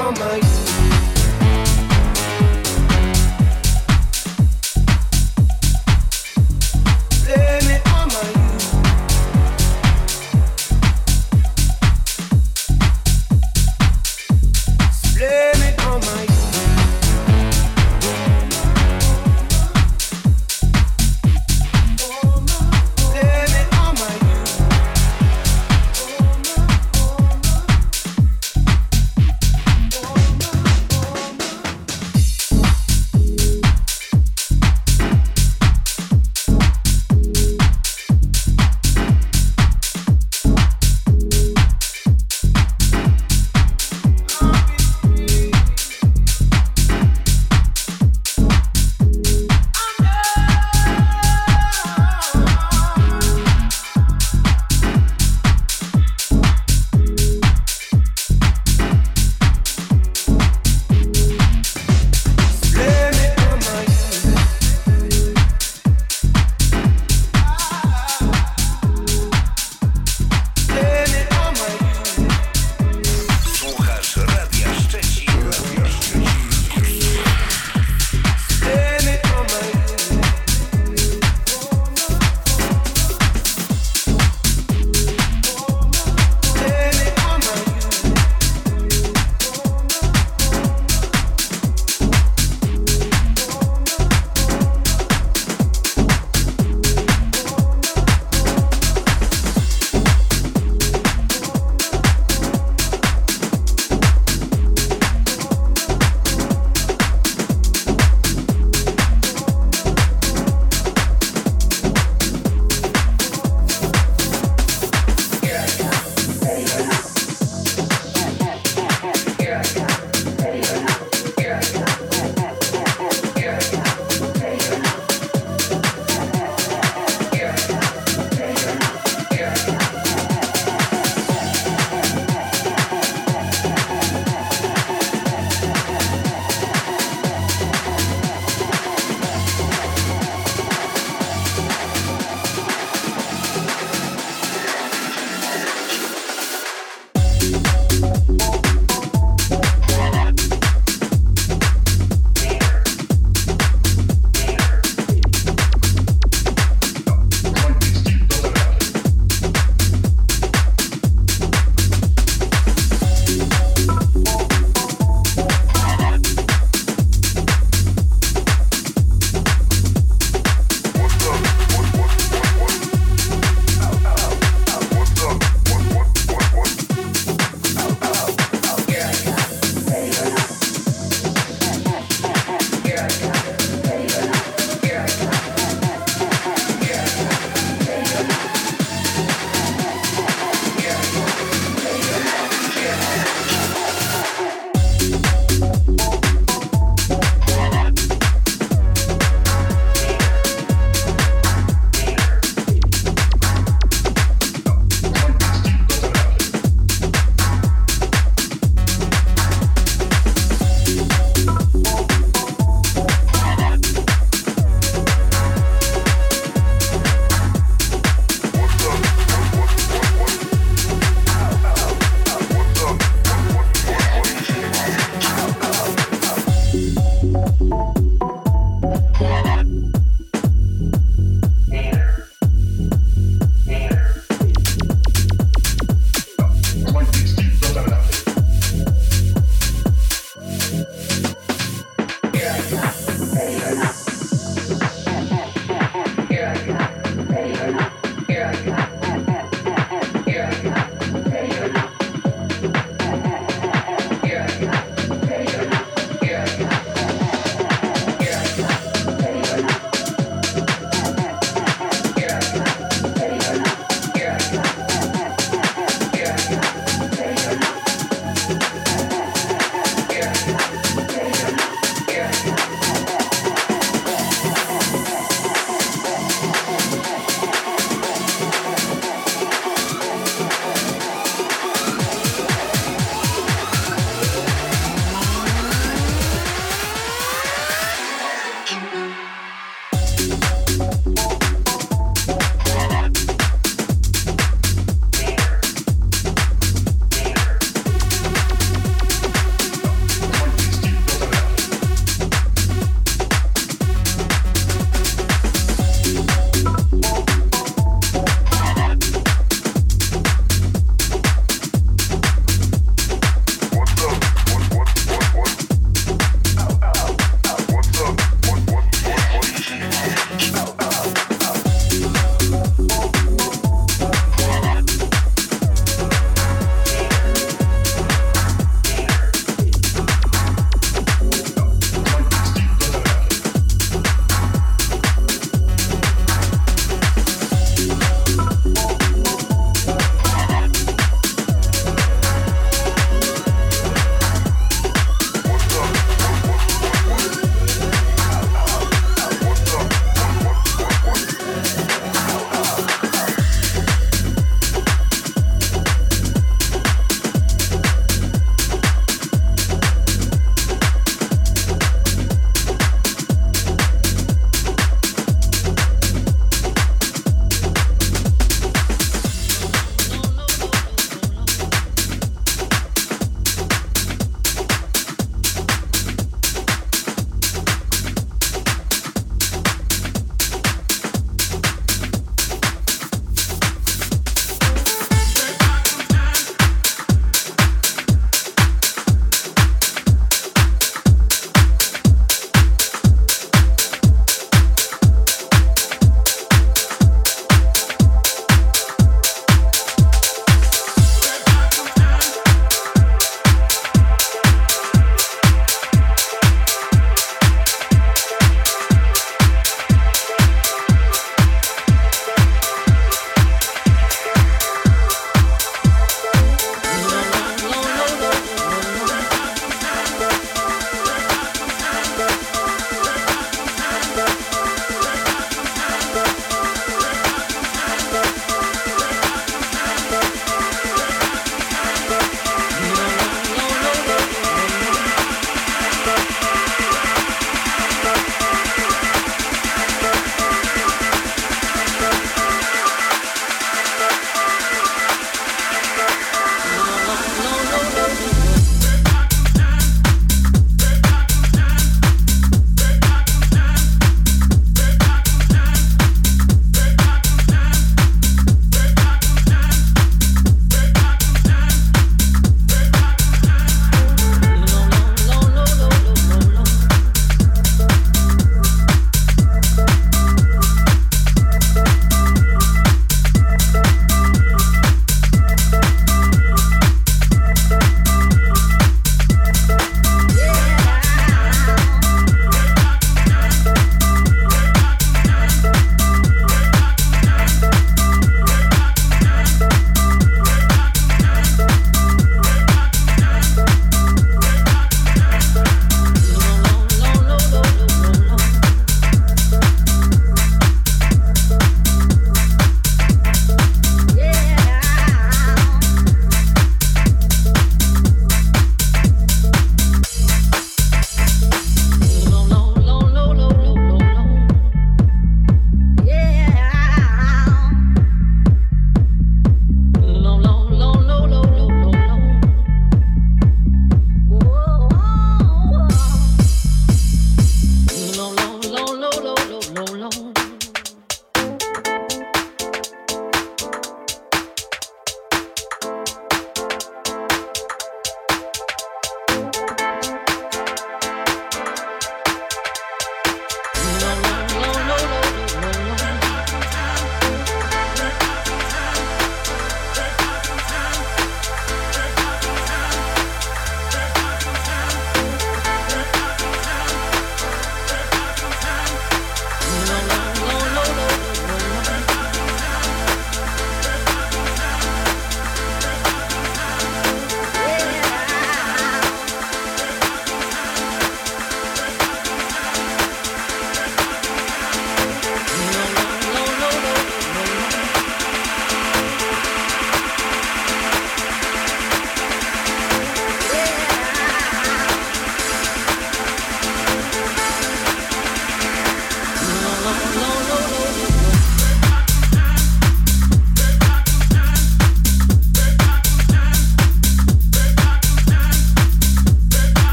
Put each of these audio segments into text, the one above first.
on my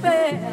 despair.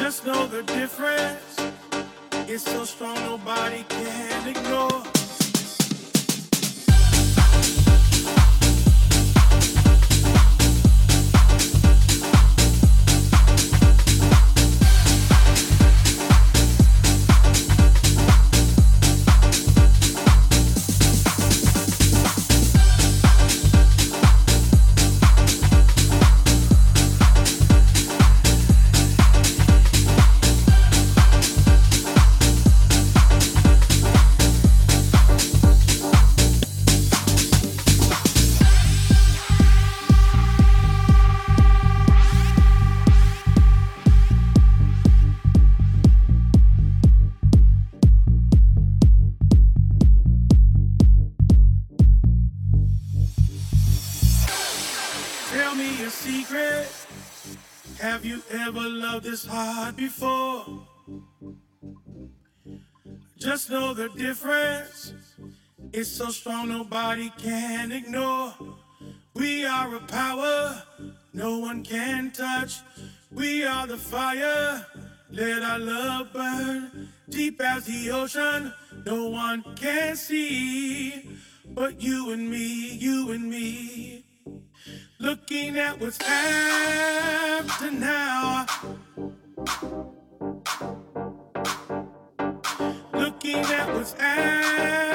Just know the difference. It's so strong, nobody can ignore. Know the difference. It's so strong, nobody can ignore. We are a power no one can touch. We are the fire. Let our love burn deep as the ocean. No one can see but you and me, you and me. Looking at what's after now. Looking at what's after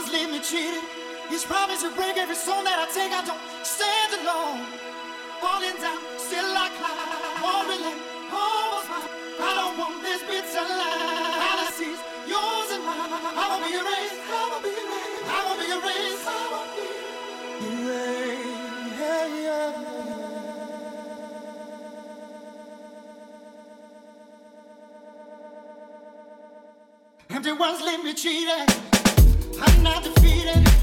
He's leave me cheated. He's promise to break every song that I take. I don't stand alone. Falling down, still I climb. Won't relent, almost mine. I don't want this bitter life. All I see is yours and mine. I won't be erased. I won't be erased. I won't be erased. I won't be erased. Empty ones leave me cheated. I'm not defeated.